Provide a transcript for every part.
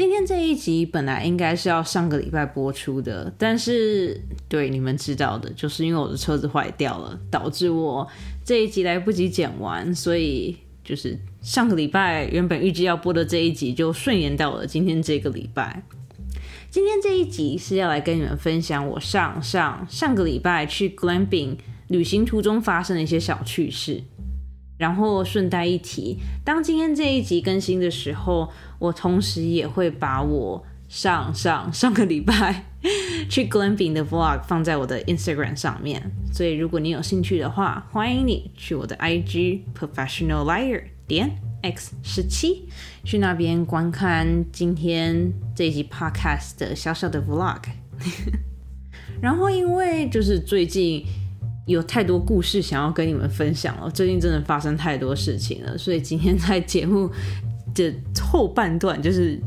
今天这一集本来应该是要上个礼拜播出的，但是对你们知道的，就是因为我的车子坏掉了，导致我这一集来不及剪完，所以就是上个礼拜原本预计要播的这一集就顺延到了今天这个礼拜。今天这一集是要来跟你们分享我上上上个礼拜去 glamping 旅行途中发生的一些小趣事。然后顺带一提，当今天这一集更新的时候，我同时也会把我上上上个礼拜 去 glamping 的 vlog 放在我的 Instagram 上面。所以如果你有兴趣的话，欢迎你去我的 IG professional liar 点 x 十七，去那边观看今天这一集 podcast 的小小的 vlog。然后因为就是最近。有太多故事想要跟你们分享了，最近真的发生太多事情了，所以今天在节目的后半段，就是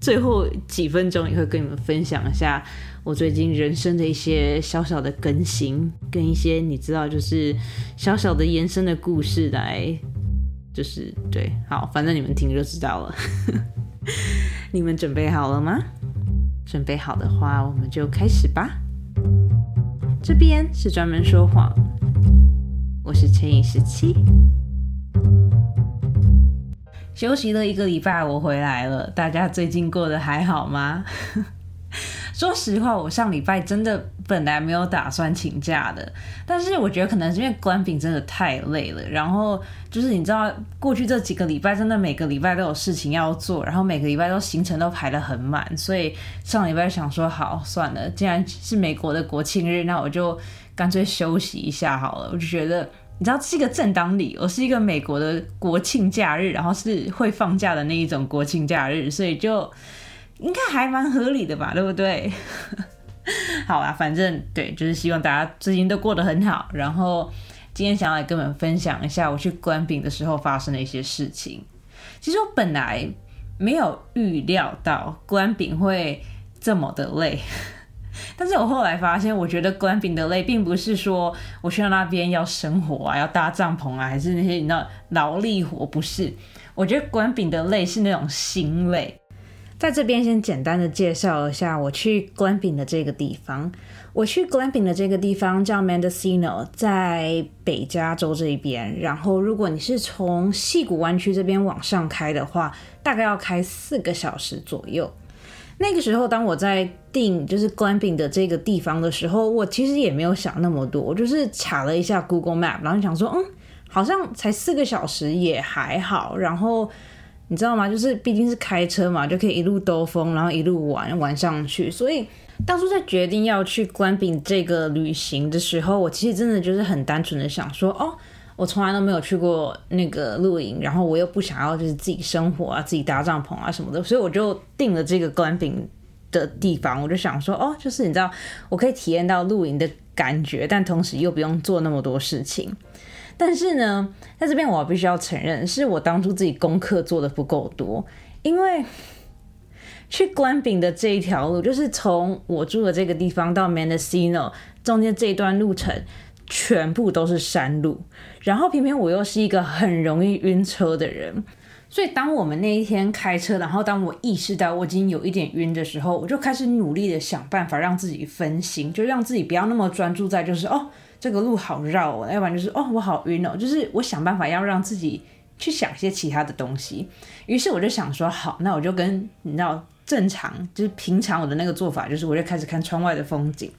最后几分钟，也会跟你们分享一下我最近人生的一些小小的更新，跟一些你知道就是小小的延伸的故事来，就是对，好，反正你们听就知道了。你们准备好了吗？准备好的话，我们就开始吧。这边是专门说谎，我是乘以十七。休息了一个礼拜，我回来了。大家最近过得还好吗？说实话，我上礼拜真的本来没有打算请假的，但是我觉得可能是因为关饼真的太累了，然后就是你知道，过去这几个礼拜真的每个礼拜都有事情要做，然后每个礼拜都行程都排得很满，所以上礼拜想说好算了，既然是美国的国庆日，那我就干脆休息一下好了。我就觉得你知道是一个正当理由，是一个美国的国庆假日，然后是会放假的那一种国庆假日，所以就。应该还蛮合理的吧，对不对？好啊，反正对，就是希望大家最近都过得很好。然后今天想要来跟你们分享一下我去关饼的时候发生的一些事情。其实我本来没有预料到关饼会这么的累，但是我后来发现，我觉得关饼的累，并不是说我去到那边要生活啊，要搭帐篷啊，还是那些你知道劳力活，不是。我觉得关饼的累是那种心累。在这边先简单的介绍一下我去 glamping 的这个地方。我去 glamping 的这个地方叫 Mendocino，在北加州这一边。然后如果你是从戏谷湾区这边往上开的话，大概要开四个小时左右。那个时候，当我在订就是关饼的这个地方的时候，我其实也没有想那么多，我就是查了一下 Google Map，然后想说，嗯，好像才四个小时也还好。然后你知道吗？就是毕竟是开车嘛，就可以一路兜风，然后一路玩玩上去。所以当初在决定要去关饼这个旅行的时候，我其实真的就是很单纯的想说，哦，我从来都没有去过那个露营，然后我又不想要就是自己生活啊，自己搭帐篷啊什么的，所以我就定了这个关饼的地方。我就想说，哦，就是你知道，我可以体验到露营的感觉，但同时又不用做那么多事情。但是呢，在这边我必须要承认，是我当初自己功课做的不够多。因为去关饼的这一条路，就是从我住的这个地方到 Mendocino 中间这一段路程，全部都是山路。然后偏偏我又是一个很容易晕车的人，所以当我们那一天开车，然后当我意识到我已经有一点晕的时候，我就开始努力的想办法让自己分心，就让自己不要那么专注在就是哦。这个路好绕哦，要不然就是哦，我好晕哦，就是我想办法要让自己去想些其他的东西。于是我就想说，好，那我就跟你知道正常，就是平常我的那个做法，就是我就开始看窗外的风景。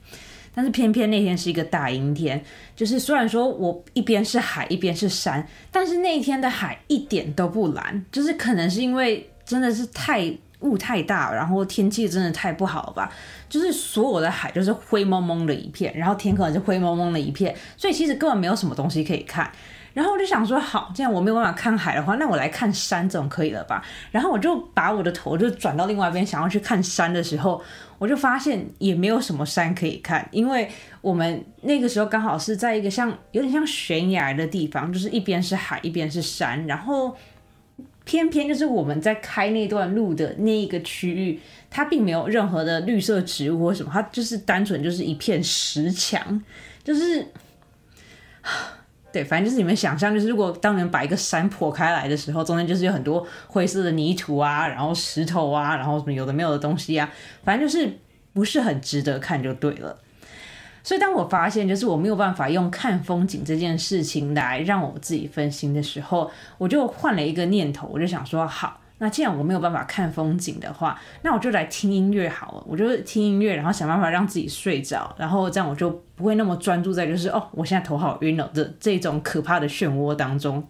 但是偏偏那天是一个大阴天，就是虽然说我一边是海一边是山，但是那一天的海一点都不蓝，就是可能是因为真的是太。雾太大，然后天气真的太不好了吧？就是所有的海就是灰蒙蒙的一片，然后天可能是灰蒙蒙的一片，所以其实根本没有什么东西可以看。然后我就想说，好，既然我没有办法看海的话，那我来看山总可以了吧？然后我就把我的头就转到另外一边，想要去看山的时候，我就发现也没有什么山可以看，因为我们那个时候刚好是在一个像有点像悬崖的地方，就是一边是海，一边是山，然后。偏偏就是我们在开那段路的那一个区域，它并没有任何的绿色植物或什么，它就是单纯就是一片石墙，就是对，反正就是你们想象，就是如果当年把一个山破开来的时候，中间就是有很多灰色的泥土啊，然后石头啊，然后什么有的没有的东西啊，反正就是不是很值得看就对了。所以当我发现就是我没有办法用看风景这件事情来让我自己分心的时候，我就换了一个念头，我就想说，好，那既然我没有办法看风景的话，那我就来听音乐好了。我就听音乐，然后想办法让自己睡着，然后这样我就不会那么专注在就是哦，我现在头好晕了的这种可怕的漩涡当中。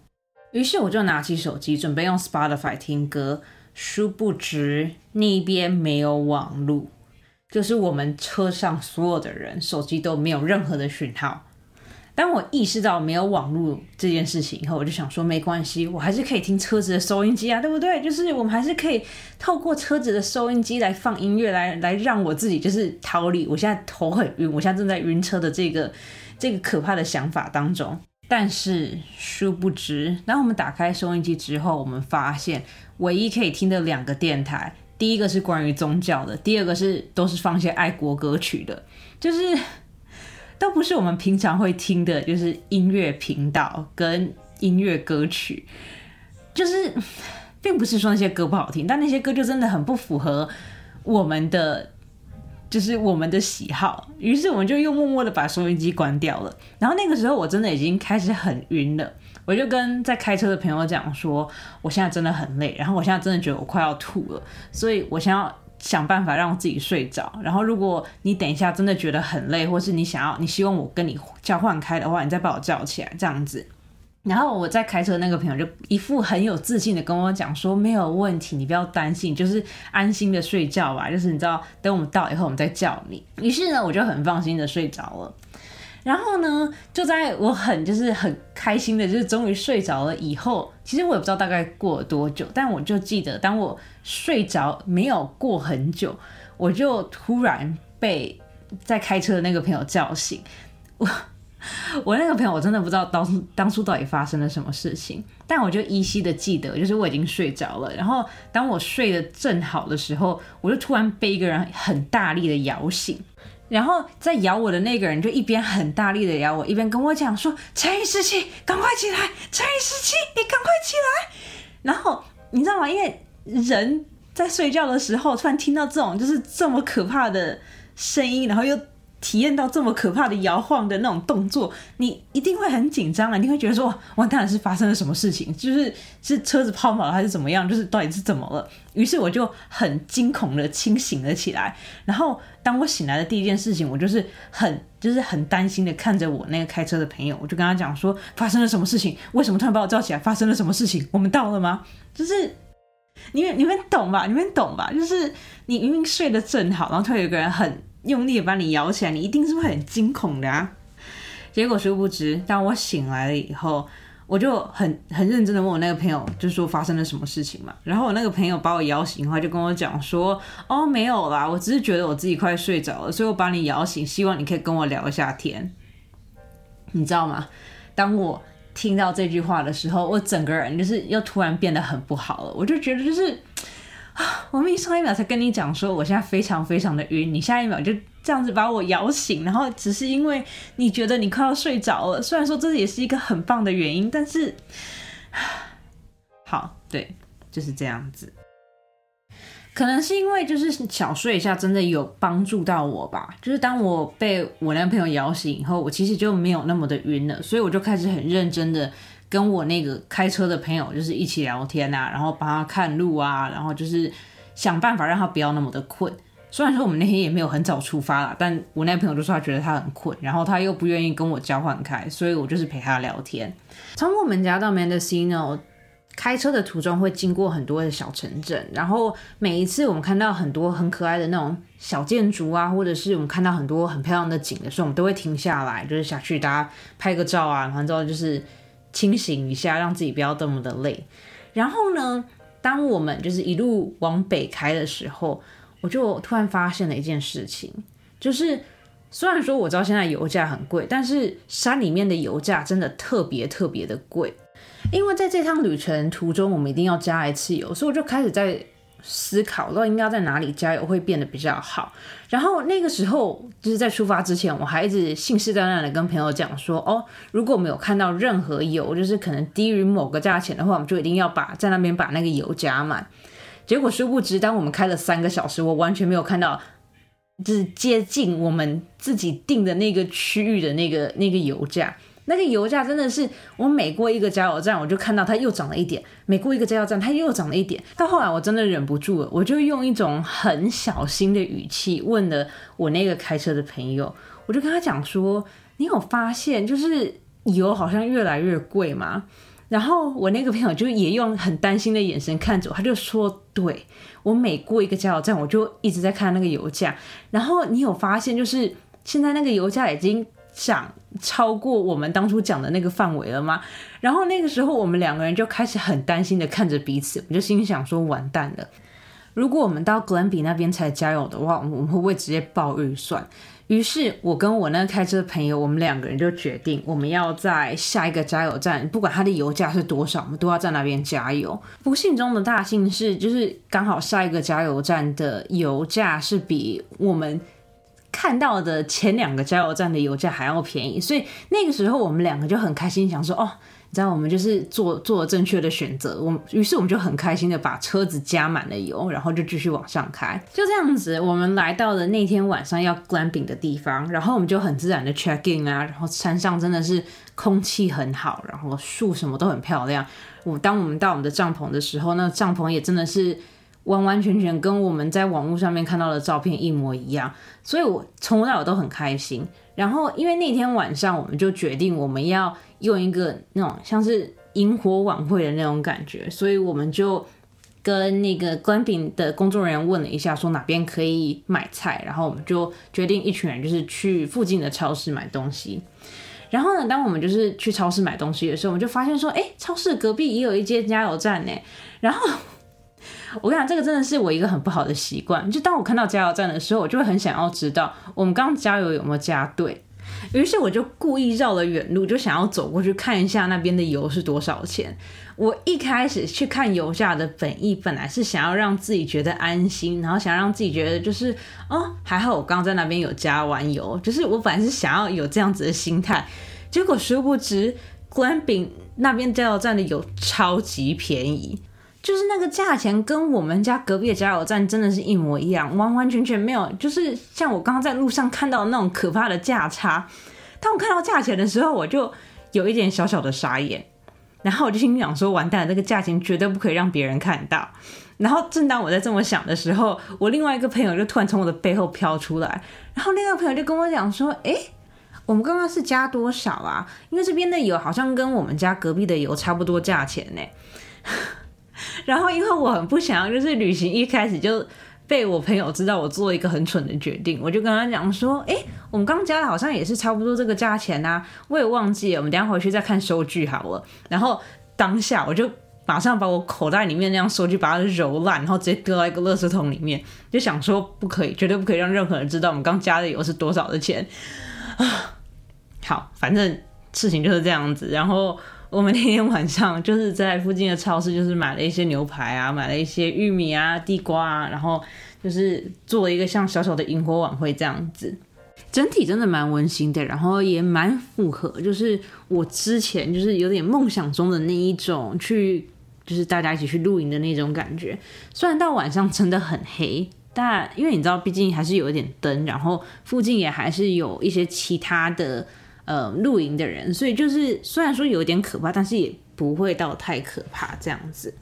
于是我就拿起手机准备用 Spotify 听歌，殊不知那边没有网路。就是我们车上所有的人手机都没有任何的讯号。当我意识到没有网络这件事情以后，我就想说没关系，我还是可以听车子的收音机啊，对不对？就是我们还是可以透过车子的收音机来放音乐，来来让我自己就是逃离我现在头很晕，我现在正在晕车的这个这个可怕的想法当中。但是殊不知，当我们打开收音机之后，我们发现唯一可以听的两个电台。第一个是关于宗教的，第二个是都是放一些爱国歌曲的，就是都不是我们平常会听的，就是音乐频道跟音乐歌曲，就是 并不是说那些歌不好听，但那些歌就真的很不符合我们的，就是我们的喜好，于是我们就又默默的把收音机关掉了。然后那个时候我真的已经开始很晕了。我就跟在开车的朋友讲说，我现在真的很累，然后我现在真的觉得我快要吐了，所以我想要想办法让自己睡着。然后如果你等一下真的觉得很累，或是你想要你希望我跟你交换开的话，你再把我叫起来这样子。然后我在开车那个朋友就一副很有自信的跟我讲说，没有问题，你不要担心，就是安心的睡觉吧。就是你知道，等我们到以后我们再叫你。于是呢，我就很放心的睡着了。然后呢，就在我很就是很开心的，就是终于睡着了以后，其实我也不知道大概过了多久，但我就记得，当我睡着没有过很久，我就突然被在开车的那个朋友叫醒。我 我那个朋友，我真的不知道当当初到底发生了什么事情，但我就依稀的记得，就是我已经睡着了。然后当我睡得正好的时候，我就突然被一个人很大力的摇醒。然后在咬我的那个人就一边很大力的咬我，一边跟我讲说：“陈怡思琪，赶快起来！陈怡思琪，你赶快起来！”然后你知道吗？因为人在睡觉的时候，突然听到这种就是这么可怕的声音，然后又。体验到这么可怕的摇晃的那种动作，你一定会很紧张啊！你会觉得说，完蛋了，是发生了什么事情？就是是车子抛锚了还是怎么样？就是到底是怎么了？于是我就很惊恐的清醒了起来。然后当我醒来的第一件事情，我就是很就是很担心的看着我那个开车的朋友，我就跟他讲说，发生了什么事情？为什么突然把我叫起来？发生了什么事情？我们到了吗？就是你们你们懂吧？你们懂吧？就是你明明睡得正好，然后突然有个人很。用力把你摇起来，你一定是会很惊恐的啊！结果殊不知，当我醒来了以后，我就很很认真的问我那个朋友，就说发生了什么事情嘛。然后我那个朋友把我摇醒的话，就跟我讲说：“哦，没有啦，我只是觉得我自己快睡着了，所以我把你摇醒，希望你可以跟我聊一下天。”你知道吗？当我听到这句话的时候，我整个人就是又突然变得很不好了。我就觉得就是。我明明上一秒才跟你讲说我现在非常非常的晕，你下一秒就这样子把我摇醒，然后只是因为你觉得你快要睡着了。虽然说这也是一个很棒的原因，但是，好，对，就是这样子。可能是因为就是小睡一下真的有帮助到我吧。就是当我被我男朋友摇醒以后，我其实就没有那么的晕了，所以我就开始很认真的。跟我那个开车的朋友就是一起聊天啊，然后帮他看路啊，然后就是想办法让他不要那么的困。虽然说我们那天也没有很早出发了，但我那朋友就说他觉得他很困，然后他又不愿意跟我交换开，所以我就是陪他聊天。从我们家到 Mendocino 开车的途中会经过很多的小城镇，然后每一次我们看到很多很可爱的那种小建筑啊，或者是我们看到很多很漂亮的景的时候，我们都会停下来，就是下去大家拍个照啊，然后之后就是。清醒一下，让自己不要这么的累。然后呢，当我们就是一路往北开的时候，我就突然发现了一件事情，就是虽然说我知道现在油价很贵，但是山里面的油价真的特别特别的贵。因为在这趟旅程途中，我们一定要加一次油，所以我就开始在思考，到应该在哪里加油会变得比较好。然后那个时候就是在出发之前，我还一直信誓旦旦的跟朋友讲说，哦，如果我们有看到任何油，就是可能低于某个价钱的话，我们就一定要把在那边把那个油加满。结果殊不知，当我们开了三个小时，我完全没有看到，就是接近我们自己定的那个区域的那个那个油价。那个油价真的是，我每过一个加油站，我就看到它又涨了一点；每过一个加油站，它又涨了一点。到后来，我真的忍不住了，我就用一种很小心的语气问了我那个开车的朋友，我就跟他讲说：“你有发现，就是油好像越来越贵吗？”然后我那个朋友就也用很担心的眼神看着我，他就说：“对我每过一个加油站，我就一直在看那个油价。然后你有发现，就是现在那个油价已经……”想超过我们当初讲的那个范围了吗？然后那个时候我们两个人就开始很担心的看着彼此，我就心想说完蛋了，如果我们到格兰比那边才加油的话，我们会不会直接爆预算？于是我跟我那个开车的朋友，我们两个人就决定，我们要在下一个加油站，不管它的油价是多少，我们都要在那边加油。不幸中的大幸是，就是刚好下一个加油站的油价是比我们。看到的前两个加油站的油价还要便宜，所以那个时候我们两个就很开心，想说哦，你知道我们就是做做了正确的选择。我于是我们就很开心的把车子加满了油，然后就继续往上开。就这样子，我们来到了那天晚上要 glamping 的地方，然后我们就很自然的 check in 啊，然后山上真的是空气很好，然后树什么都很漂亮。我当我们到我们的帐篷的时候，那帐篷也真的是。完完全全跟我们在网络上面看到的照片一模一样，所以我从头到尾都很开心。然后因为那天晚上我们就决定我们要用一个那种像是萤火晚会的那种感觉，所以我们就跟那个关饼的工作人员问了一下，说哪边可以买菜，然后我们就决定一群人就是去附近的超市买东西。然后呢，当我们就是去超市买东西的时候，我们就发现说，哎，超市隔壁也有一间加油站呢。然后。我跟你讲，这个真的是我一个很不好的习惯。就当我看到加油站的时候，我就会很想要知道我们刚加油有没有加对。于是我就故意绕了远路，就想要走过去看一下那边的油是多少钱。我一开始去看油价的本意，本来是想要让自己觉得安心，然后想让自己觉得就是哦，还好我刚刚在那边有加完油，就是我本来是想要有这样子的心态。结果殊不知，关饼那边加油站的油超级便宜。就是那个价钱跟我们家隔壁的加油站真的是一模一样，完完全全没有，就是像我刚刚在路上看到那种可怕的价差。当我看到价钱的时候，我就有一点小小的傻眼，然后我就心想说：“完蛋了，这个价钱绝对不可以让别人看到。”然后正当我在这么想的时候，我另外一个朋友就突然从我的背后飘出来，然后那个朋友就跟我讲说：“哎，我们刚刚是加多少啊？因为这边的油好像跟我们家隔壁的油差不多价钱呢。”然后，因为我很不想要，就是旅行一开始就被我朋友知道我做一个很蠢的决定，我就跟他讲说：“哎，我们刚加的好像也是差不多这个价钱呐，我也忘记了，我们等下回去再看收据好了。”然后当下我就马上把我口袋里面那张收据把它揉烂，然后直接丢到一个垃圾桶里面，就想说不可以，绝对不可以让任何人知道我们刚加的油是多少的钱啊！好，反正事情就是这样子，然后。我们那天晚上就是在附近的超市，就是买了一些牛排啊，买了一些玉米啊、地瓜啊，然后就是做一个像小小的萤火晚会这样子，整体真的蛮温馨的，然后也蛮符合，就是我之前就是有点梦想中的那一种去，就是大家一起去露营的那种感觉。虽然到晚上真的很黑，但因为你知道，毕竟还是有一点灯，然后附近也还是有一些其他的。呃，露营的人，所以就是虽然说有点可怕，但是也不会到太可怕这样子。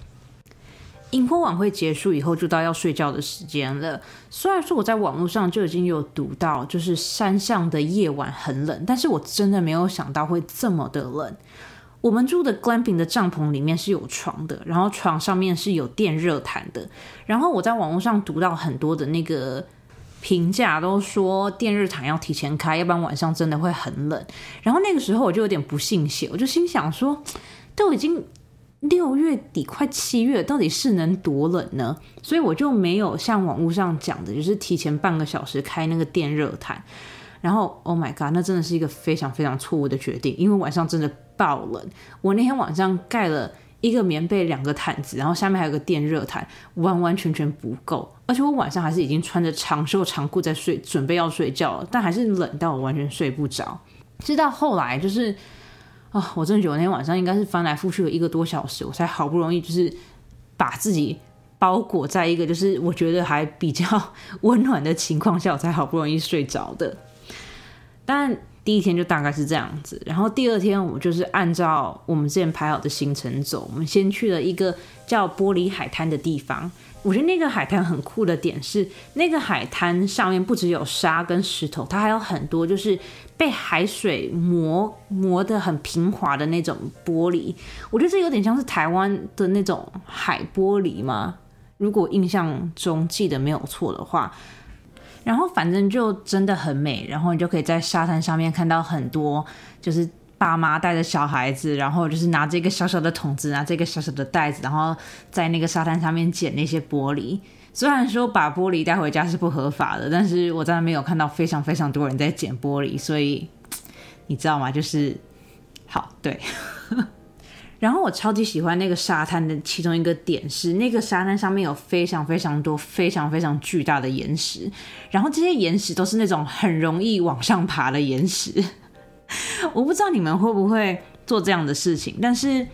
萤火晚会结束以后，就到要睡觉的时间了。虽然说我在网络上就已经有读到，就是山上的夜晚很冷，但是我真的没有想到会这么的冷。我们住的 glamping 的帐篷里面是有床的，然后床上面是有电热毯的。然后我在网络上读到很多的那个。评价都说电热毯要提前开，要不然晚上真的会很冷。然后那个时候我就有点不信邪，我就心想说，都已经六月底快七月，到底是能多冷呢？所以我就没有像网络上讲的，就是提前半个小时开那个电热毯。然后，Oh my god，那真的是一个非常非常错误的决定，因为晚上真的爆冷。我那天晚上盖了一个棉被、两个毯子，然后下面还有个电热毯，完完全全不够。而且我晚上还是已经穿着长袖长裤在睡，准备要睡觉了，但还是冷到我完全睡不着。直到后来，就是啊，我真的觉得那天晚上应该是翻来覆去了一个多小时，我才好不容易就是把自己包裹在一个就是我觉得还比较 温暖的情况下，我才好不容易睡着的。但第一天就大概是这样子，然后第二天我们就是按照我们之前排好的行程走。我们先去了一个叫玻璃海滩的地方。我觉得那个海滩很酷的点是，那个海滩上面不只有沙跟石头，它还有很多就是被海水磨磨得很平滑的那种玻璃。我觉得这有点像是台湾的那种海玻璃吗，如果印象中记得没有错的话。然后反正就真的很美，然后你就可以在沙滩上面看到很多，就是爸妈带着小孩子，然后就是拿这个小小的桶子，拿这个小小的袋子，然后在那个沙滩上面捡那些玻璃。虽然说把玻璃带回家是不合法的，但是我在那边有看到非常非常多人在捡玻璃，所以 你知道吗？就是好对。然后我超级喜欢那个沙滩的其中一个点是，那个沙滩上面有非常非常多非常非常巨大的岩石，然后这些岩石都是那种很容易往上爬的岩石。我不知道你们会不会做这样的事情，但是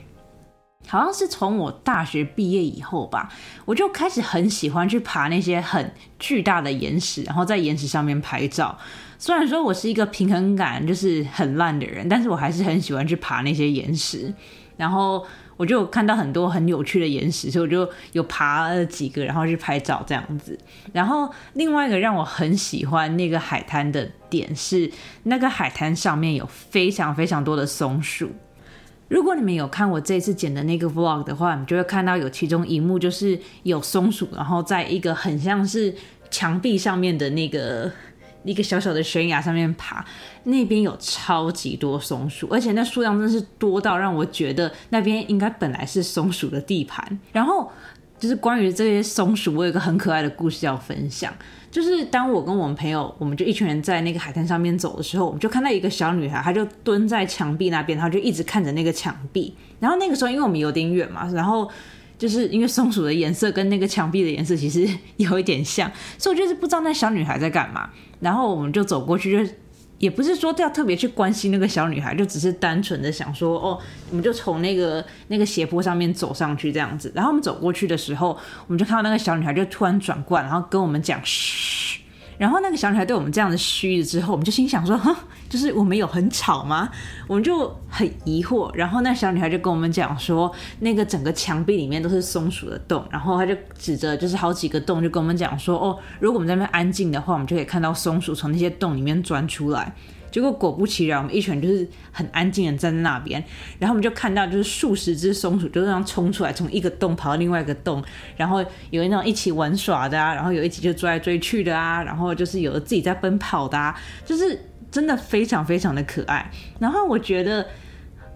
好像是从我大学毕业以后吧，我就开始很喜欢去爬那些很巨大的岩石，然后在岩石上面拍照。虽然说我是一个平衡感就是很烂的人，但是我还是很喜欢去爬那些岩石。然后我就看到很多很有趣的岩石，所以我就有爬了几个，然后去拍照这样子。然后另外一个让我很喜欢那个海滩的点是，那个海滩上面有非常非常多的松树。如果你们有看我这次剪的那个 vlog 的话，你就会看到有其中一幕就是有松鼠，然后在一个很像是墙壁上面的那个。一个小小的悬崖上面爬，那边有超级多松鼠，而且那数量真的是多到让我觉得那边应该本来是松鼠的地盘。然后就是关于这些松鼠，我有一个很可爱的故事要分享。就是当我跟我们朋友，我们就一群人在那个海滩上面走的时候，我们就看到一个小女孩，她就蹲在墙壁那边，她就一直看着那个墙壁。然后那个时候，因为我们有点远嘛，然后。就是因为松鼠的颜色跟那个墙壁的颜色其实有一点像，所以我就是不知道那小女孩在干嘛。然后我们就走过去，就也不是说要特别去关心那个小女孩，就只是单纯的想说，哦，我们就从那个那个斜坡上面走上去这样子。然后我们走过去的时候，我们就看到那个小女孩就突然转过来，然后跟我们讲嘘。然后那个小女孩对我们这样子虚了之后，我们就心想说，哼，就是我们有很吵吗？我们就很疑惑。然后那小女孩就跟我们讲说，那个整个墙壁里面都是松鼠的洞，然后她就指着就是好几个洞，就跟我们讲说，哦，如果我们在那边安静的话，我们就可以看到松鼠从那些洞里面钻出来。结果果不其然，我们一群就是很安静的站在那边，然后我们就看到就是数十只松鼠就这样冲出来，从一个洞跑到另外一个洞，然后有那种一起玩耍的啊，然后有一起就追来追去的啊，然后就是有的自己在奔跑的，啊，就是真的非常非常的可爱。然后我觉得，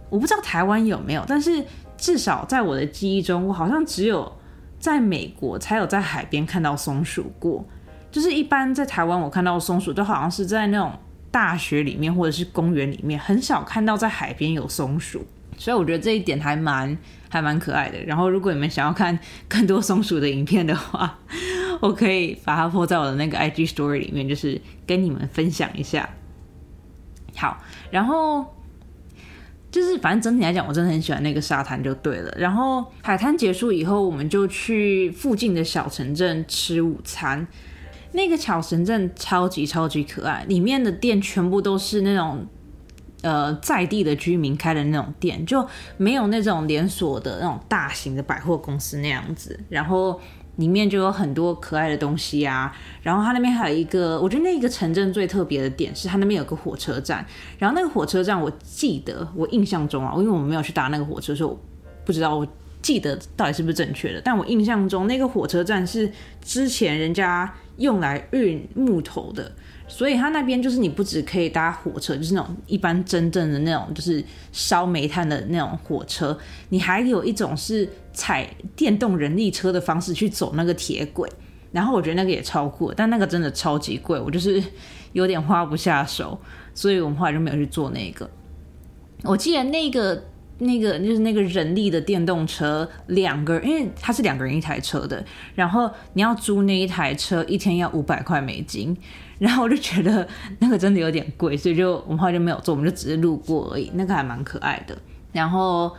我不知道台湾有没有，但是至少在我的记忆中，我好像只有在美国才有在海边看到松鼠过，就是一般在台湾我看到松鼠都好像是在那种。大学里面或者是公园里面，很少看到在海边有松鼠，所以我觉得这一点还蛮还蛮可爱的。然后，如果你们想要看更多松鼠的影片的话，我可以把它放在我的那个 IG Story 里面，就是跟你们分享一下。好，然后就是反正整体来讲，我真的很喜欢那个沙滩，就对了。然后海滩结束以后，我们就去附近的小城镇吃午餐。那个巧神镇超级超级可爱，里面的店全部都是那种呃在地的居民开的那种店，就没有那种连锁的那种大型的百货公司那样子。然后里面就有很多可爱的东西啊。然后它那边还有一个，我觉得那个城镇最特别的点是它那边有个火车站。然后那个火车站，我记得我印象中啊，因为我没有去搭那个火车，所以我不知道我记得到底是不是正确的。但我印象中那个火车站是之前人家。用来运木头的，所以它那边就是你不止可以搭火车，就是那种一般真正的那种就是烧煤炭的那种火车，你还有一种是踩电动人力车的方式去走那个铁轨。然后我觉得那个也超酷，但那个真的超级贵，我就是有点花不下手，所以我们后来就没有去做那个。我记得那个那个就是那个人力的电动车，两个，因为它是两个人一台车的，然后你要租那一台车，一天要五百块美金，然后我就觉得那个真的有点贵，所以就我们后来就没有做，我们就只是路过而已。那个还蛮可爱的。然后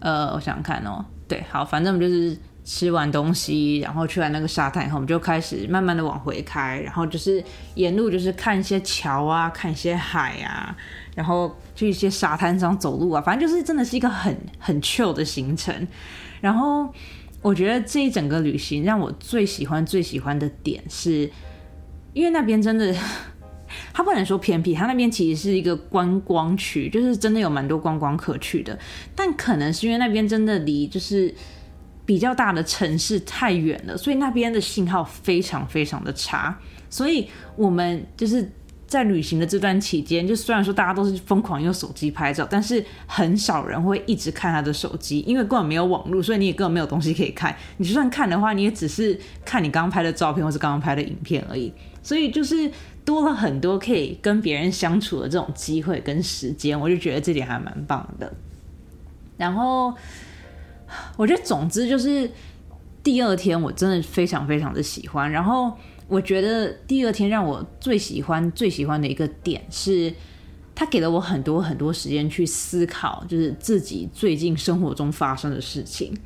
呃，我想想看哦，对，好，反正我们就是吃完东西，然后去完那个沙滩以后，我们就开始慢慢的往回开，然后就是沿路就是看一些桥啊，看一些海啊。然后去一些沙滩上走路啊，反正就是真的是一个很很 chill 的行程。然后我觉得这一整个旅行让我最喜欢最喜欢的点是，因为那边真的，它不能说偏僻，它那边其实是一个观光区，就是真的有蛮多观光客去的。但可能是因为那边真的离就是比较大的城市太远了，所以那边的信号非常非常的差。所以我们就是。在旅行的这段期间，就虽然说大家都是疯狂用手机拍照，但是很少人会一直看他的手机，因为根本没有网络，所以你也根本没有东西可以看。你就算看的话，你也只是看你刚刚拍的照片或是刚刚拍的影片而已。所以就是多了很多可以跟别人相处的这种机会跟时间，我就觉得这点还蛮棒的。然后我觉得，总之就是第二天我真的非常非常的喜欢。然后。我觉得第二天让我最喜欢、最喜欢的一个点是，他给了我很多很多时间去思考，就是自己最近生活中发生的事情。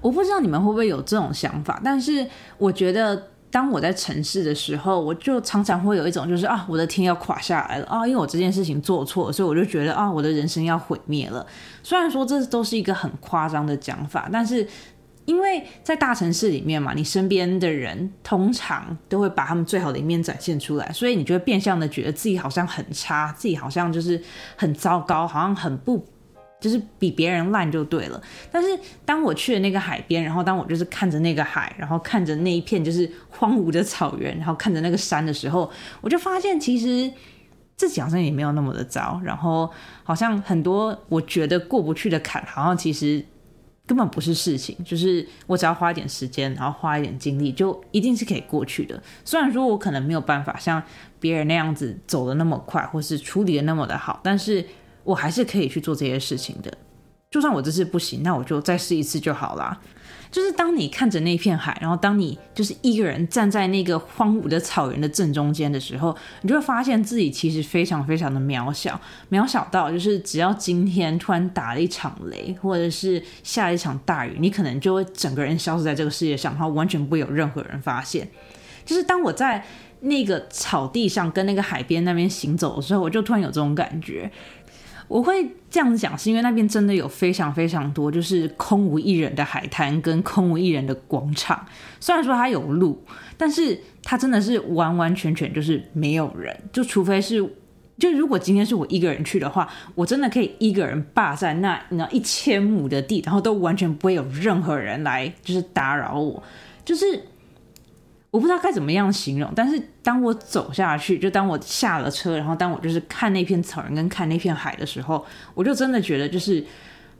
我不知道你们会不会有这种想法，但是我觉得当我在城市的时候，我就常常会有一种就是啊，我的天要垮下来了啊，因为我这件事情做错，所以我就觉得啊，我的人生要毁灭了。虽然说这都是一个很夸张的讲法，但是。因为在大城市里面嘛，你身边的人通常都会把他们最好的一面展现出来，所以你就会变相的觉得自己好像很差，自己好像就是很糟糕，好像很不，就是比别人烂就对了。但是当我去了那个海边，然后当我就是看着那个海，然后看着那一片就是荒芜的草原，然后看着那个山的时候，我就发现其实自己好像也没有那么的糟，然后好像很多我觉得过不去的坎，好像其实。根本不是事情，就是我只要花一点时间，然后花一点精力，就一定是可以过去的。虽然说我可能没有办法像别人那样子走的那么快，或是处理的那么的好，但是我还是可以去做这些事情的。就算我这次不行，那我就再试一次就好啦。就是当你看着那片海，然后当你就是一个人站在那个荒芜的草原的正中间的时候，你就会发现自己其实非常非常的渺小，渺小到就是只要今天突然打了一场雷，或者是下了一场大雨，你可能就会整个人消失在这个世界上，然后完全不会有任何人发现。就是当我在那个草地上跟那个海边那边行走的时候，我就突然有这种感觉。我会这样子讲，是因为那边真的有非常非常多，就是空无一人的海滩跟空无一人的广场。虽然说它有路，但是它真的是完完全全就是没有人。就除非是，就如果今天是我一个人去的话，我真的可以一个人霸占那那一千亩的地，然后都完全不会有任何人来就是打扰我，就是。我不知道该怎么样形容，但是当我走下去，就当我下了车，然后当我就是看那片草原跟看那片海的时候，我就真的觉得就是，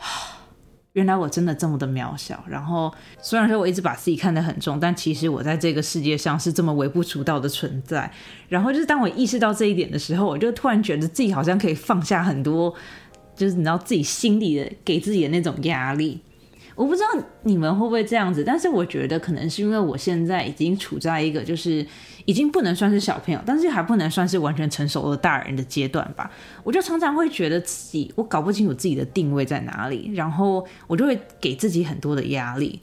原来我真的这么的渺小。然后虽然说我一直把自己看得很重，但其实我在这个世界上是这么微不足道的存在。然后就是当我意识到这一点的时候，我就突然觉得自己好像可以放下很多，就是你知道自己心里的给自己的那种压力。我不知道你们会不会这样子，但是我觉得可能是因为我现在已经处在一个就是已经不能算是小朋友，但是还不能算是完全成熟的大人的阶段吧。我就常常会觉得自己我搞不清楚自己的定位在哪里，然后我就会给自己很多的压力。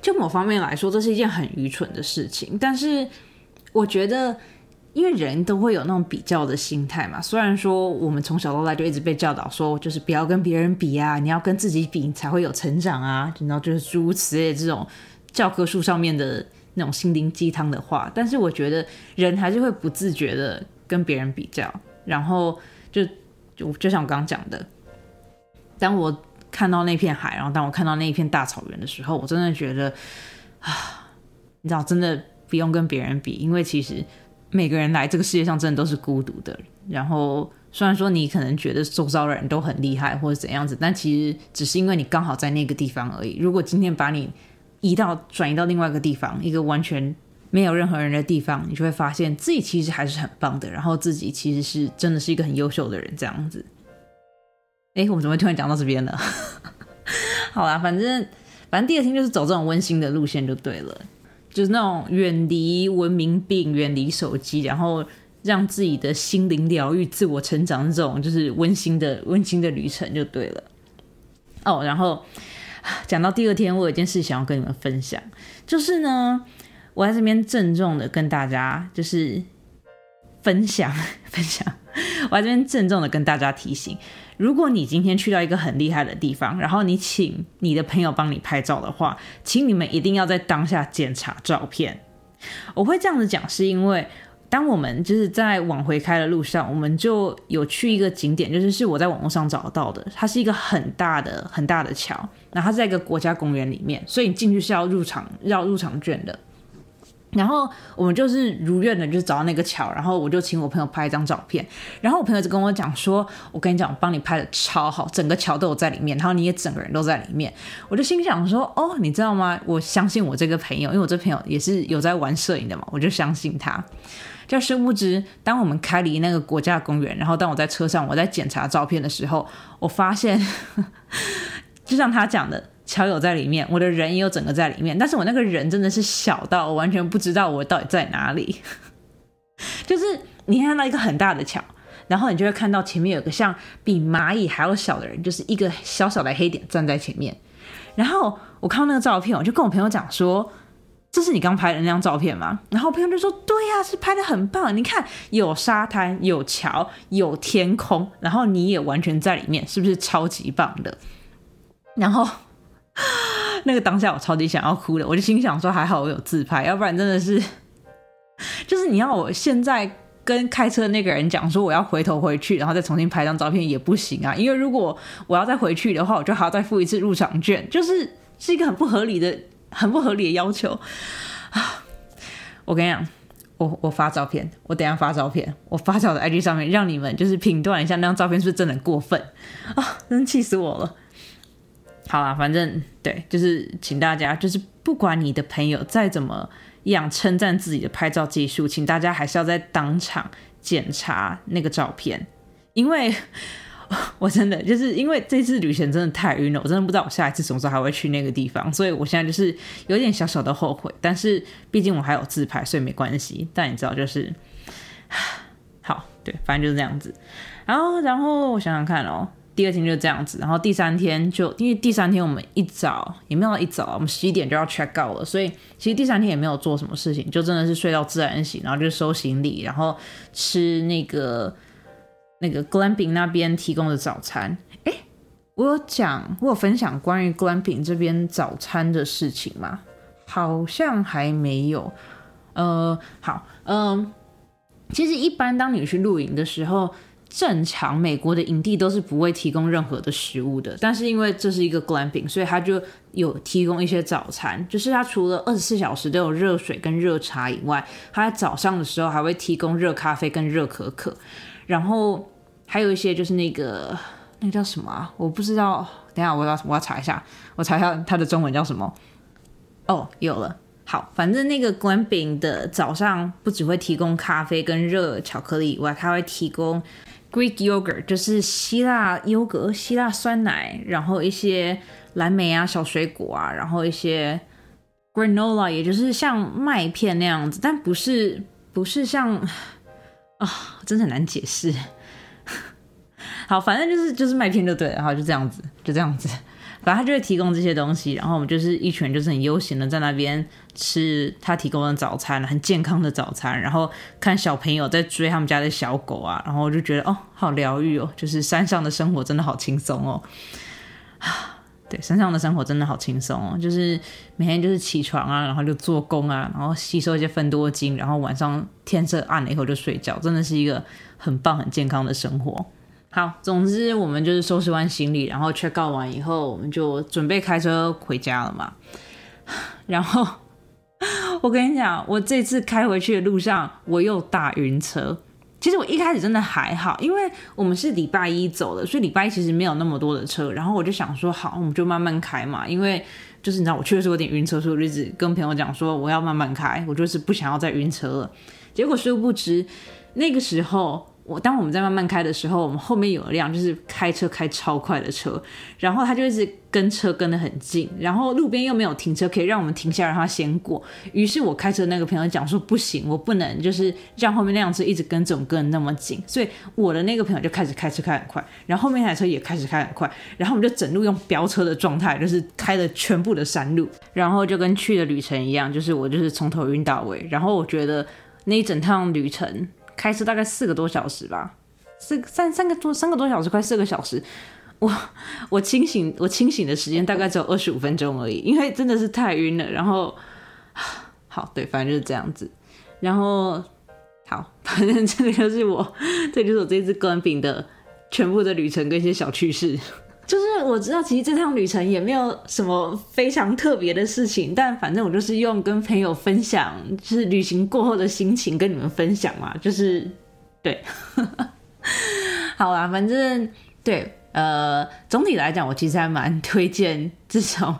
就某方面来说，这是一件很愚蠢的事情，但是我觉得。因为人都会有那种比较的心态嘛，虽然说我们从小到大就一直被教导说，就是不要跟别人比啊，你要跟自己比，才会有成长啊，然后就是诸如此类这种教科书上面的那种心灵鸡汤的话。但是我觉得人还是会不自觉的跟别人比较，然后就就就像我刚刚讲的，当我看到那片海，然后当我看到那一片大草原的时候，我真的觉得啊，你知道，真的不用跟别人比，因为其实。每个人来这个世界上真的都是孤独的。然后虽然说你可能觉得周遭的人都很厉害或者怎样子，但其实只是因为你刚好在那个地方而已。如果今天把你移到转移到另外一个地方，一个完全没有任何人的地方，你就会发现自己其实还是很棒的。然后自己其实是真的是一个很优秀的人这样子。哎，我们怎么会突然讲到这边了？好啦，反正反正第二天就是走这种温馨的路线就对了，就是那种远离文明病、远离手机，然后让自己的心灵疗愈、自我成长这种就是温馨的温馨的旅程就对了。哦，然后 讲到第二天，我有一件事想要跟你们分享，就是呢，我在这边郑重的跟大家就是分享 分享，我在这边郑重的跟大家提醒。如果你今天去到一个很厉害的地方，然后你请你的朋友帮你拍照的话，请你们一定要在当下检查照片。我会这样子讲，是因为当我们就是在往回开的路上，我们就有去一个景点，就是是我在网络上找到的，它是一个很大的很大的桥，然后它在一个国家公园里面，所以你进去是要入场要入场券的。然后我们就是如愿的，就是找到那个桥，然后我就请我朋友拍一张照片。然后我朋友就跟我讲说：“我跟你讲，我帮你拍的超好，整个桥都有在里面，然后你也整个人都在里面。”我就心想说：“哦，你知道吗？我相信我这个朋友，因为我这朋友也是有在玩摄影的嘛，我就相信他。”就殊不知，当我们开离那个国家公园，然后当我在车上我在检查照片的时候，我发现，就像他讲的。桥有在里面，我的人也有整个在里面，但是我那个人真的是小到我完全不知道我到底在哪里。就是你看到一个很大的桥，然后你就会看到前面有个像比蚂蚁还要小的人，就是一个小小的黑点站在前面。然后我看到那个照片，我就跟我朋友讲说：“这是你刚拍的那张照片吗？”然后朋友就说：“对呀，是拍的很棒，你看有沙滩、有桥、有天空，然后你也完全在里面，是不是超级棒的？”然后。那个当下我超级想要哭的，我就心想说还好我有自拍，要不然真的是，就是你要我现在跟开车的那个人讲说我要回头回去，然后再重新拍张照片也不行啊，因为如果我要再回去的话，我就还要再付一次入场券，就是是一个很不合理的、很不合理的要求啊！我跟你讲，我我发照片，我等下发照片，我发在我的 IG 上面，让你们就是评断一下那张照片是不是真的过分啊！真气死我了。好啦，反正对，就是请大家，就是不管你的朋友再怎么样称赞自己的拍照技术，请大家还是要在当场检查那个照片，因为 我真的就是因为这次旅行真的太晕了，我真的不知道我下一次什么时候还会去那个地方，所以我现在就是有点小小的后悔，但是毕竟我还有自拍，所以没关系。但你知道，就是 好，对，反正就是这样子。然后，然后我想想看哦。第二天就这样子，然后第三天就因为第三天我们一早也没有一早，我们十一点就要 check out 了，所以其实第三天也没有做什么事情，就真的是睡到自然醒，然后就收行李，然后吃那个那个 glamping 那边提供的早餐。哎，我有讲，我有分享关于 glamping 这边早餐的事情吗？好像还没有。呃，好，嗯，其实一般当你去露营的时候。正常美国的营地都是不会提供任何的食物的，但是因为这是一个 glamping，所以他就有提供一些早餐。就是他除了二十四小时都有热水跟热茶以外，他在早上的时候还会提供热咖啡跟热可可，然后还有一些就是那个那个叫什么啊？我不知道，等下我要我要查一下，我查一下它的中文叫什么。哦，有了，好，反正那个 glamping 的早上不只会提供咖啡跟热巧克力以外，它会提供。Greek yogurt 就是希腊优格、希腊酸奶，然后一些蓝莓啊、小水果啊，然后一些 granola，也就是像麦片那样子，但不是不是像啊，真的很难解释。好，反正就是就是麦片就对了，然后就这样子，就这样子。反正他就会提供这些东西，然后我们就是一群就是很悠闲的在那边吃他提供的早餐，很健康的早餐，然后看小朋友在追他们家的小狗啊，然后我就觉得哦，好疗愈哦，就是山上的生活真的好轻松哦，对，山上的生活真的好轻松哦，就是每天就是起床啊，然后就做工啊，然后吸收一些分多精，然后晚上天色暗了以后就睡觉，真的是一个很棒很健康的生活。好，总之我们就是收拾完行李，然后 check out 完以后，我们就准备开车回家了嘛。然后 我跟你讲，我这次开回去的路上，我又大晕车。其实我一开始真的还好，因为我们是礼拜一走的，所以礼拜一其实没有那么多的车。然后我就想说，好，我们就慢慢开嘛。因为就是你知道，我确实有点晕车，所以我一直跟朋友讲说，我要慢慢开，我就是不想要再晕车了。结果殊不知，那个时候。我当我们在慢慢开的时候，我们后面有一辆就是开车开超快的车，然后他就一直跟车跟得很近，然后路边又没有停车可以让我们停下让他先过。于是我开车那个朋友讲说不行，我不能就是让后面那辆车一直跟着我们跟那么紧，所以我的那个朋友就开始开车开很快，然后后面那台车也开始开很快，然后我们就整路用飙车的状态，就是开了全部的山路，然后就跟去的旅程一样，就是我就是从头晕到尾，然后我觉得那一整趟旅程。开车大概四个多小时吧，四三三个多三个多小时，快四个小时。我我清醒我清醒的时间大概只有二十五分钟而已，因为真的是太晕了。然后 好对，反正就是这样子。然后好，反正这个就是我，这就是我这次关饼的全部的旅程跟一些小趣事。我知道，其实这趟旅程也没有什么非常特别的事情，但反正我就是用跟朋友分享，就是旅行过后的心情跟你们分享嘛。就是对，好啦，反正对，呃，总体来讲，我其实还蛮推荐这种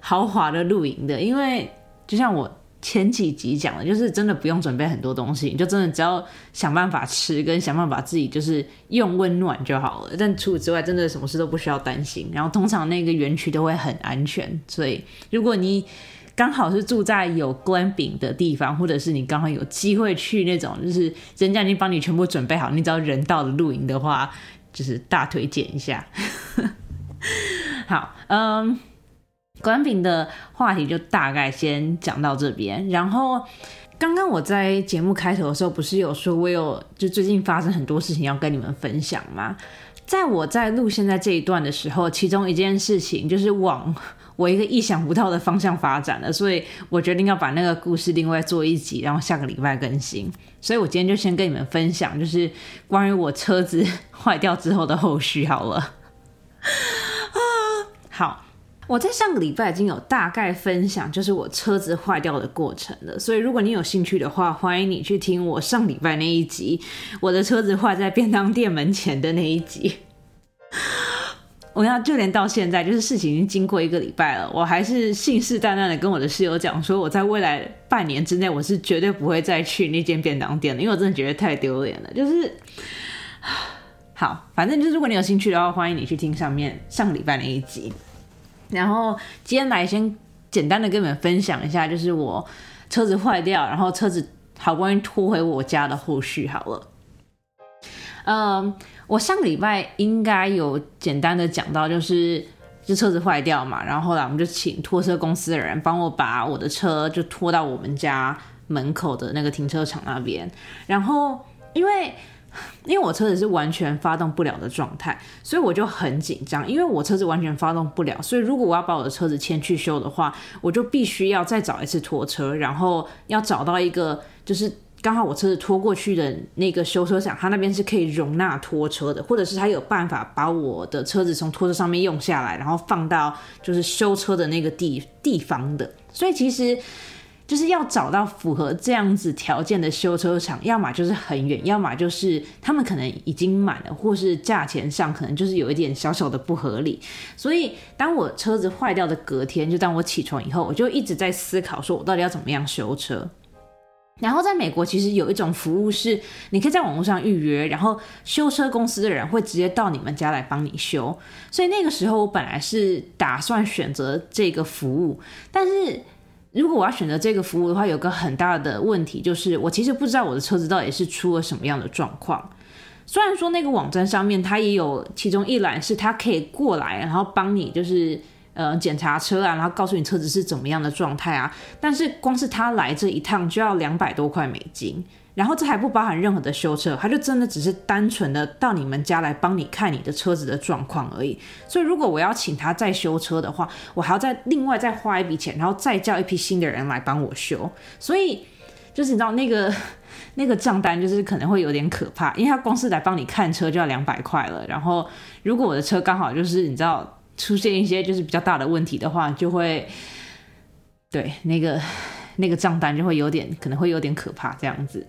豪华的露营的，因为就像我。前几集讲的，就是真的不用准备很多东西，你就真的只要想办法吃，跟想办法自己就是用温暖就好了。但除此之外，真的什么事都不需要担心。然后通常那个园区都会很安全，所以如果你刚好是住在有关饼的地方，或者是你刚好有机会去那种就是人家已经帮你全部准备好，你只要人到了露营的话，就是大推荐一下。好，嗯。关饼的话题就大概先讲到这边，然后刚刚我在节目开头的时候，不是有说我有就最近发生很多事情要跟你们分享吗？在我在录现在这一段的时候，其中一件事情就是往我一个意想不到的方向发展了，所以我决定要把那个故事另外做一集，然后下个礼拜更新。所以我今天就先跟你们分享，就是关于我车子坏掉之后的后续好了。啊，好。我在上个礼拜已经有大概分享，就是我车子坏掉的过程了。所以如果你有兴趣的话，欢迎你去听我上礼拜那一集，我的车子坏在便当店门前的那一集。我要就连到现在，就是事情已经经过一个礼拜了，我还是信誓旦旦的跟我的室友讲说，我在未来半年之内，我是绝对不会再去那间便当店了，因为我真的觉得太丢脸了。就是 好，反正就是如果你有兴趣的话，欢迎你去听上面上个礼拜那一集。然后今天来先简单的跟你们分享一下，就是我车子坏掉，然后车子好不容易拖回我家的后续好了。嗯，我上个礼拜应该有简单的讲到，就是就车子坏掉嘛，然后后来我们就请拖车公司的人帮我把我的车就拖到我们家门口的那个停车场那边，然后因为。因为我车子是完全发动不了的状态，所以我就很紧张。因为我车子完全发动不了，所以如果我要把我的车子牵去修的话，我就必须要再找一次拖车，然后要找到一个就是刚好我车子拖过去的那个修车厂，他那边是可以容纳拖车的，或者是他有办法把我的车子从拖车上面用下来，然后放到就是修车的那个地地方的。所以其实。就是要找到符合这样子条件的修车厂，要么就是很远，要么就是他们可能已经满了，或是价钱上可能就是有一点小小的不合理。所以当我车子坏掉的隔天，就当我起床以后，我就一直在思考，说我到底要怎么样修车。然后在美国，其实有一种服务是，你可以在网络上预约，然后修车公司的人会直接到你们家来帮你修。所以那个时候我本来是打算选择这个服务，但是。如果我要选择这个服务的话，有个很大的问题就是，我其实不知道我的车子到底是出了什么样的状况。虽然说那个网站上面它也有其中一栏是它可以过来，然后帮你就是呃检查车啊，然后告诉你车子是怎么样的状态啊，但是光是他来这一趟就要两百多块美金。然后这还不包含任何的修车，他就真的只是单纯的到你们家来帮你看你的车子的状况而已。所以如果我要请他再修车的话，我还要再另外再花一笔钱，然后再叫一批新的人来帮我修。所以就是你知道那个 那个账单就是可能会有点可怕，因为他光是来帮你看车就要两百块了。然后如果我的车刚好就是你知道出现一些就是比较大的问题的话，就会对那个那个账单就会有点可能会有点可怕这样子。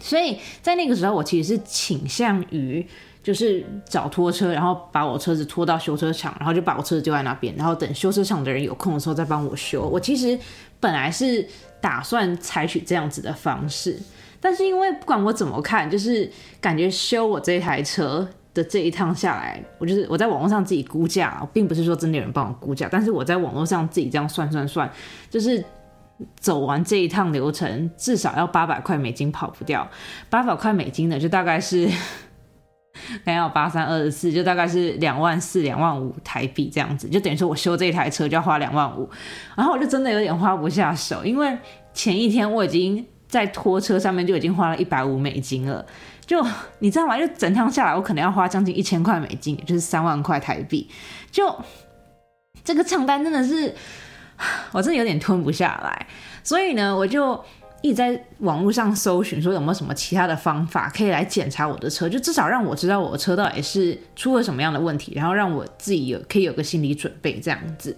所以在那个时候，我其实是倾向于就是找拖车，然后把我车子拖到修车厂，然后就把我车子丢在那边，然后等修车厂的人有空的时候再帮我修。我其实本来是打算采取这样子的方式，但是因为不管我怎么看，就是感觉修我这台车的这一趟下来，我就是我在网络上自己估价，并不是说真的有人帮我估价，但是我在网络上自己这样算算算，就是走完这一趟流程至少要八百块美金跑不掉，八百块美金呢，就大概是。刚要八三二十四，就大概是两万四、两万五台币这样子，就等于说我修这一台车就要花两万五，然后我就真的有点花不下手，因为前一天我已经在拖车上面就已经花了一百五美金了，就你知道吗？就整趟下来我可能要花将近一千块美金，也就是三万块台币，就这个账单真的是 我真的有点吞不下来，所以呢，我就。一直在网络上搜寻，说有没有什么其他的方法可以来检查我的车，就至少让我知道我的车到底是出了什么样的问题，然后让我自己有可以有个心理准备，这样子。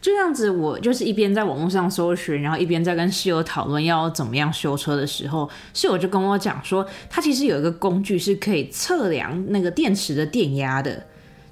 就这样子，我就是一边在网络上搜寻，然后一边在跟室友讨论要怎么样修车的时候，室友就跟我讲说，他其实有一个工具是可以测量那个电池的电压的。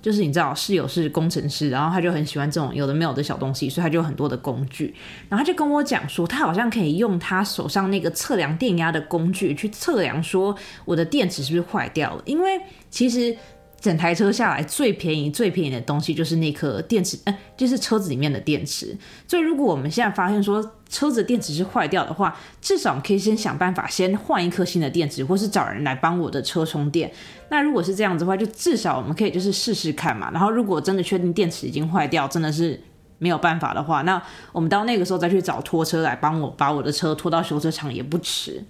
就是你知道室友是工程师，然后他就很喜欢这种有的没有的小东西，所以他就有很多的工具。然后他就跟我讲说，他好像可以用他手上那个测量电压的工具去测量说我的电池是不是坏掉了，因为其实。整台车下来最便宜、最便宜的东西就是那颗电池，哎，就是车子里面的电池。所以如果我们现在发现说车子电池是坏掉的话，至少可以先想办法先换一颗新的电池，或是找人来帮我的车充电。那如果是这样子的话，就至少我们可以就是试试看嘛。然后如果真的确定电池已经坏掉，真的是没有办法的话，那我们到那个时候再去找拖车来帮我把我的车拖到修车厂也不迟。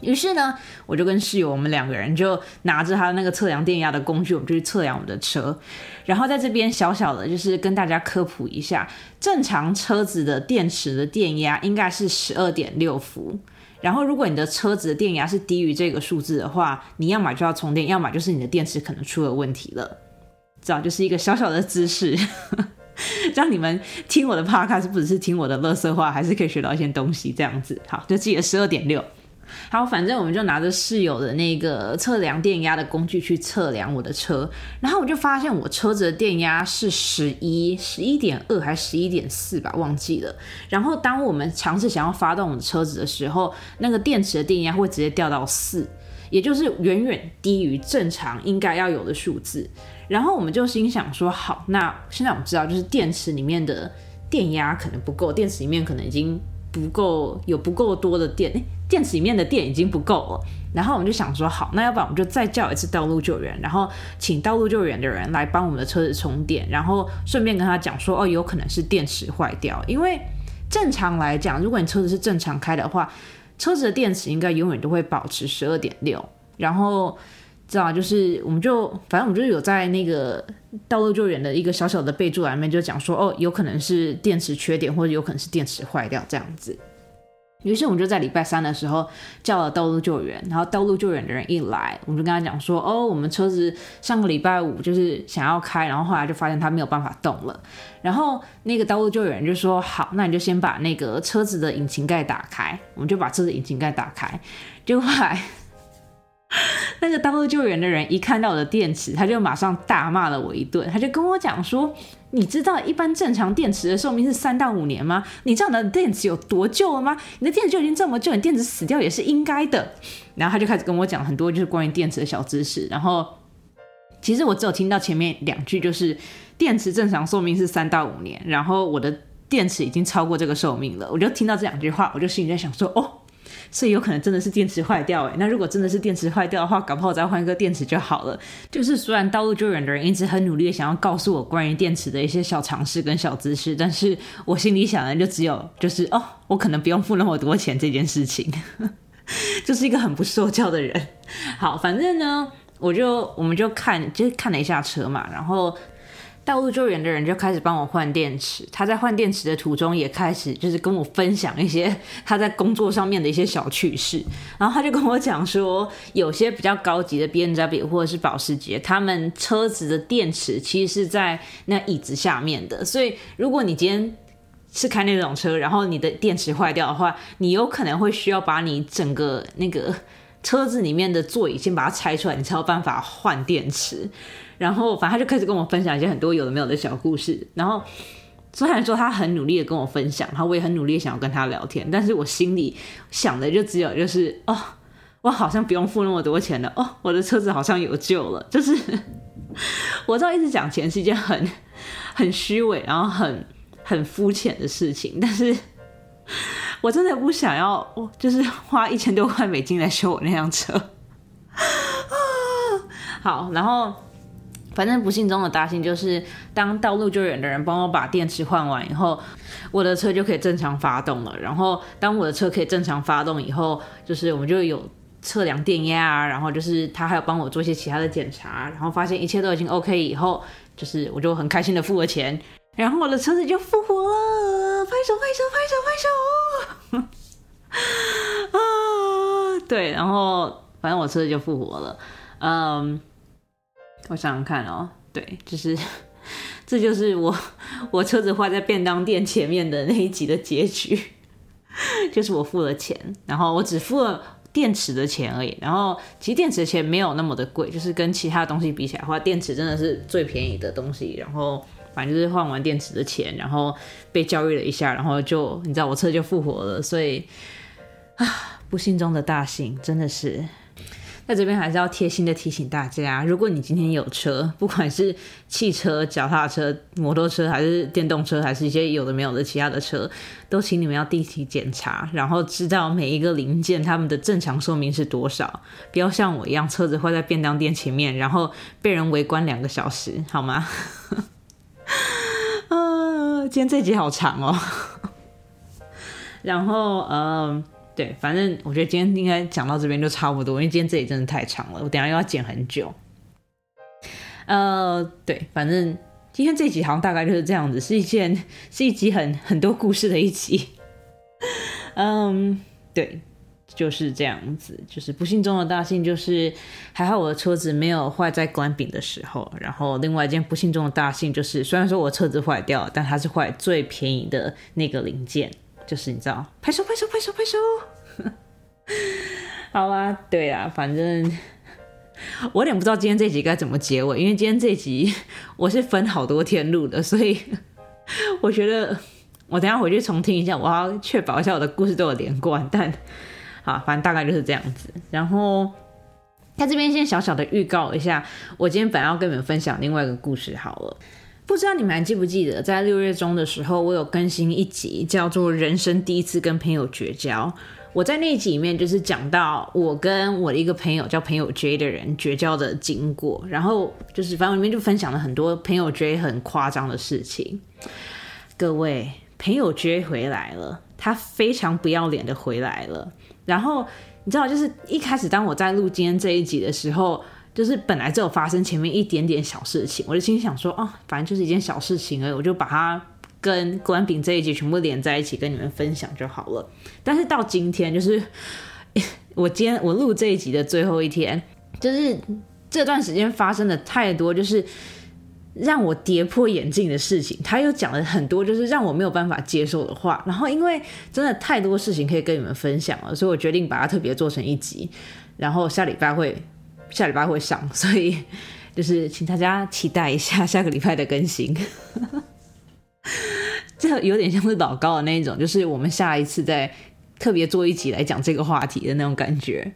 于是呢，我就跟室友，我们两个人就拿着他那个测量电压的工具，我们就去测量我们的车。然后在这边小小的，就是跟大家科普一下，正常车子的电池的电压应该是十二点六伏。然后如果你的车子的电压是低于这个数字的话，你要么就要充电，要么就是你的电池可能出了问题了。这样就是一个小小的知识，让你们听我的 podcast 不只是听我的乐色话，还是可以学到一些东西。这样子，好，就记得十二点六。好，反正我们就拿着室友的那个测量电压的工具去测量我的车，然后我就发现我车子的电压是十一、十一点二还是十一点四吧，忘记了。然后当我们尝试想要发动我的车子的时候，那个电池的电压会直接掉到四，也就是远远低于正常应该要有的数字。然后我们就心想说，好，那现在我们知道就是电池里面的电压可能不够，电池里面可能已经。不够有不够多的电，电池里面的电已经不够了。然后我们就想说，好，那要不然我们就再叫一次道路救援，然后请道路救援的人来帮我们的车子充电，然后顺便跟他讲说，哦，有可能是电池坏掉。因为正常来讲，如果你车子是正常开的话，车子的电池应该永远都会保持十二点六，然后。知道就是我们就反正我们就有在那个道路救援的一个小小的备注里面就讲说哦，有可能是电池缺点或者有可能是电池坏掉这样子。于是我们就在礼拜三的时候叫了道路救援，然后道路救援的人一来，我们就跟他讲说哦，我们车子上个礼拜五就是想要开，然后后来就发现它没有办法动了。然后那个道路救援就说好，那你就先把那个车子的引擎盖打开，我们就把车子引擎盖打开，就后来。那个道路救援的人一看到我的电池，他就马上大骂了我一顿。他就跟我讲说：“你知道一般正常电池的寿命是三到五年吗？你知道你的电池有多旧了吗？你的电池就已经这么旧，你电池死掉也是应该的。”然后他就开始跟我讲很多就是关于电池的小知识。然后其实我只有听到前面两句，就是电池正常寿命是三到五年，然后我的电池已经超过这个寿命了。我就听到这两句话，我就心里在想说：“哦。”所以有可能真的是电池坏掉哎，那如果真的是电池坏掉的话，搞不好再换一个电池就好了。就是虽然道路救援的人一直很努力的想要告诉我关于电池的一些小常识跟小知识，但是我心里想的就只有就是哦，我可能不用付那么多钱这件事情，就是一个很不受教的人。好，反正呢，我就我们就看就看了一下车嘛，然后。道路救援的人就开始帮我换电池，他在换电池的途中也开始就是跟我分享一些他在工作上面的一些小趣事，然后他就跟我讲说，有些比较高级的 B N W 或者是保时捷，他们车子的电池其实是在那椅子下面的，所以如果你今天是开那种车，然后你的电池坏掉的话，你有可能会需要把你整个那个车子里面的座椅先把它拆出来，你才有办法换电池。然后，反正他就开始跟我分享一些很多有的没有的小故事。然后，虽然说他很努力的跟我分享，然后我也很努力想要跟他聊天，但是我心里想的就只有就是哦，我好像不用付那么多钱了，哦，我的车子好像有救了。就是 我知道一直讲钱是一件很很虚伪，然后很很肤浅的事情，但是我真的不想要，就是花一千多块美金来修我那辆车。好，然后。反正不幸中的大幸就是，当道路救援的人帮我把电池换完以后，我的车就可以正常发动了。然后，当我的车可以正常发动以后，就是我们就有测量电压啊，然后就是他还有帮我做一些其他的检查，然后发现一切都已经 OK 以后，就是我就很开心的付了钱，然后我的车子就复活了，拍手拍手拍手拍手！啊，对，然后反正我车子就复活了，嗯。我想想看哦，对，就是 这就是我我车子坏在便当店前面的那一集的结局，就是我付了钱，然后我只付了电池的钱而已，然后其实电池的钱没有那么的贵，就是跟其他东西比起来的话，电池真的是最便宜的东西，然后反正就是换完电池的钱，然后被教育了一下，然后就你知道我车就复活了，所以啊，不幸中的大幸，真的是。在这边还是要贴心的提醒大家，如果你今天有车，不管是汽车、脚踏车、摩托车，还是电动车，还是一些有的没有的其他的车，都请你们要定期检查，然后知道每一个零件它们的正常寿命是多少，不要像我一样车子坏在便当店前面，然后被人围观两个小时，好吗？啊，今天这集好长哦。然后，嗯。对，反正我觉得今天应该讲到这边就差不多，因为今天这里真的太长了，我等下又要剪很久。呃，对，反正今天这集好像大概就是这样子，是一件是一集很很多故事的一集。嗯，对，就是这样子，就是不幸中的大幸，就是还好我的车子没有坏在关饼的时候。然后另外一件不幸中的大幸就是，虽然说我车子坏掉，但它是坏最便宜的那个零件。就是你知道，拍手拍手拍手拍手，好啦，对啊，反正我有点不知道今天这集该怎么结尾，因为今天这集 我是分好多天录的，所以 我觉得我等下回去重听一下，我要确保一下我的故事都有连贯。但好，反正大概就是这样子。然后在这边先小小的预告一下，我今天本来要跟你们分享另外一个故事，好了。不知道你们还记不记得，在六月中的时候，我有更新一集叫做《人生第一次跟朋友绝交》。我在那一集里面就是讲到我跟我的一个朋友叫朋友 J 的人绝交的经过，然后就是反正里面就分享了很多朋友 J 很夸张的事情。各位，朋友 J 回来了，他非常不要脸的回来了。然后你知道，就是一开始当我在录今天这一集的时候。就是本来只有发生前面一点点小事情，我就心想说，哦，反正就是一件小事情而已，我就把它跟关饼这一集全部连在一起跟你们分享就好了。但是到今天，就是 我今天我录这一集的最后一天，就是这段时间发生的太多，就是让我跌破眼镜的事情。他又讲了很多，就是让我没有办法接受的话。然后因为真的太多事情可以跟你们分享了，所以我决定把它特别做成一集，然后下礼拜会。下礼拜会上，所以 就是请大家期待一下 下个礼拜的更新。这有点像是老高的那一种，就是我们下一次再特别做一集来讲这个话题的那种感觉。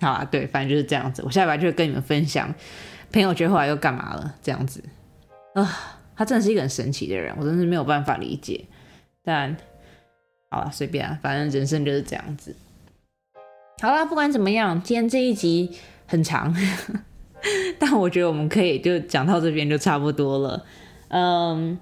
好啊，对，反正就是这样子。我下礼拜就会跟你们分享朋友圈后来又干嘛了，这样子。啊，他真的是一个很神奇的人，我真是没有办法理解。但好了，随便啊，反正人生就是这样子。好了，不管怎么样，今天这一集。很长，但我觉得我们可以就讲到这边就差不多了。嗯，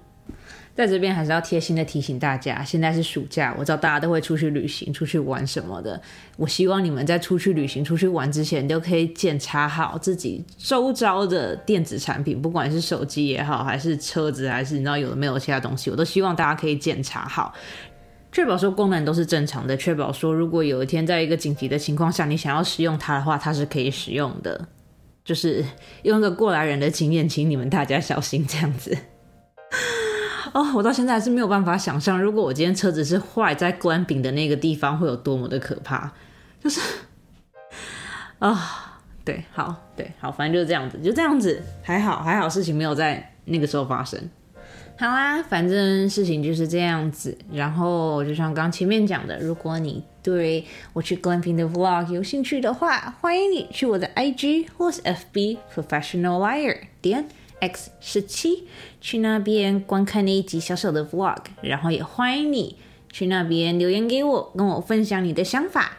在这边还是要贴心的提醒大家，现在是暑假，我知道大家都会出去旅行、出去玩什么的。我希望你们在出去旅行、出去玩之前，都可以检查好自己周遭的电子产品，不管是手机也好，还是车子，还是你知道有的没有其他东西，我都希望大家可以检查好。确保说功能都是正常的，确保说如果有一天在一个紧急的情况下，你想要使用它的话，它是可以使用的。就是用一个过来人的经验，请你们大家小心这样子。哦，我到现在还是没有办法想象，如果我今天车子是坏在关饼的那个地方，会有多么的可怕。就是啊，对，好，对，好，反正就是这样子，就这样子，还好，还好，事情没有在那个时候发生。好啦，反正事情就是这样子。然后就像刚前面讲的，如果你对我去 glamping 的 vlog 有兴趣的话，欢迎你去我的 IG 或是 FB professional liar 点 x 十七去那边观看那一集小小的 vlog。然后也欢迎你去那边留言给我，跟我分享你的想法。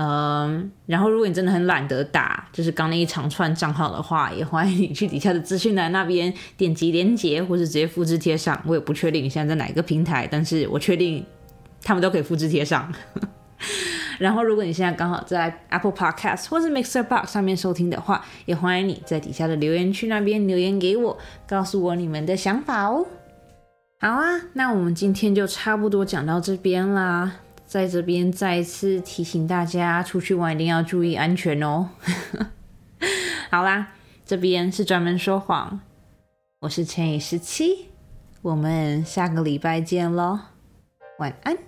嗯，然后如果你真的很懒得打，就是刚那一长串账号的话，也欢迎你去底下的资讯栏那边点击连接，或是直接复制贴上。我也不确定你现在在哪一个平台，但是我确定他们都可以复制贴上。然后如果你现在刚好在 Apple Podcast 或是 Mixer Box 上面收听的话，也欢迎你在底下的留言区那边留言给我，告诉我你们的想法哦。好啊，那我们今天就差不多讲到这边啦。在这边再次提醒大家，出去玩一定要注意安全哦。好啦，这边是专门说谎，我是乘以十七，我们下个礼拜见喽，晚安。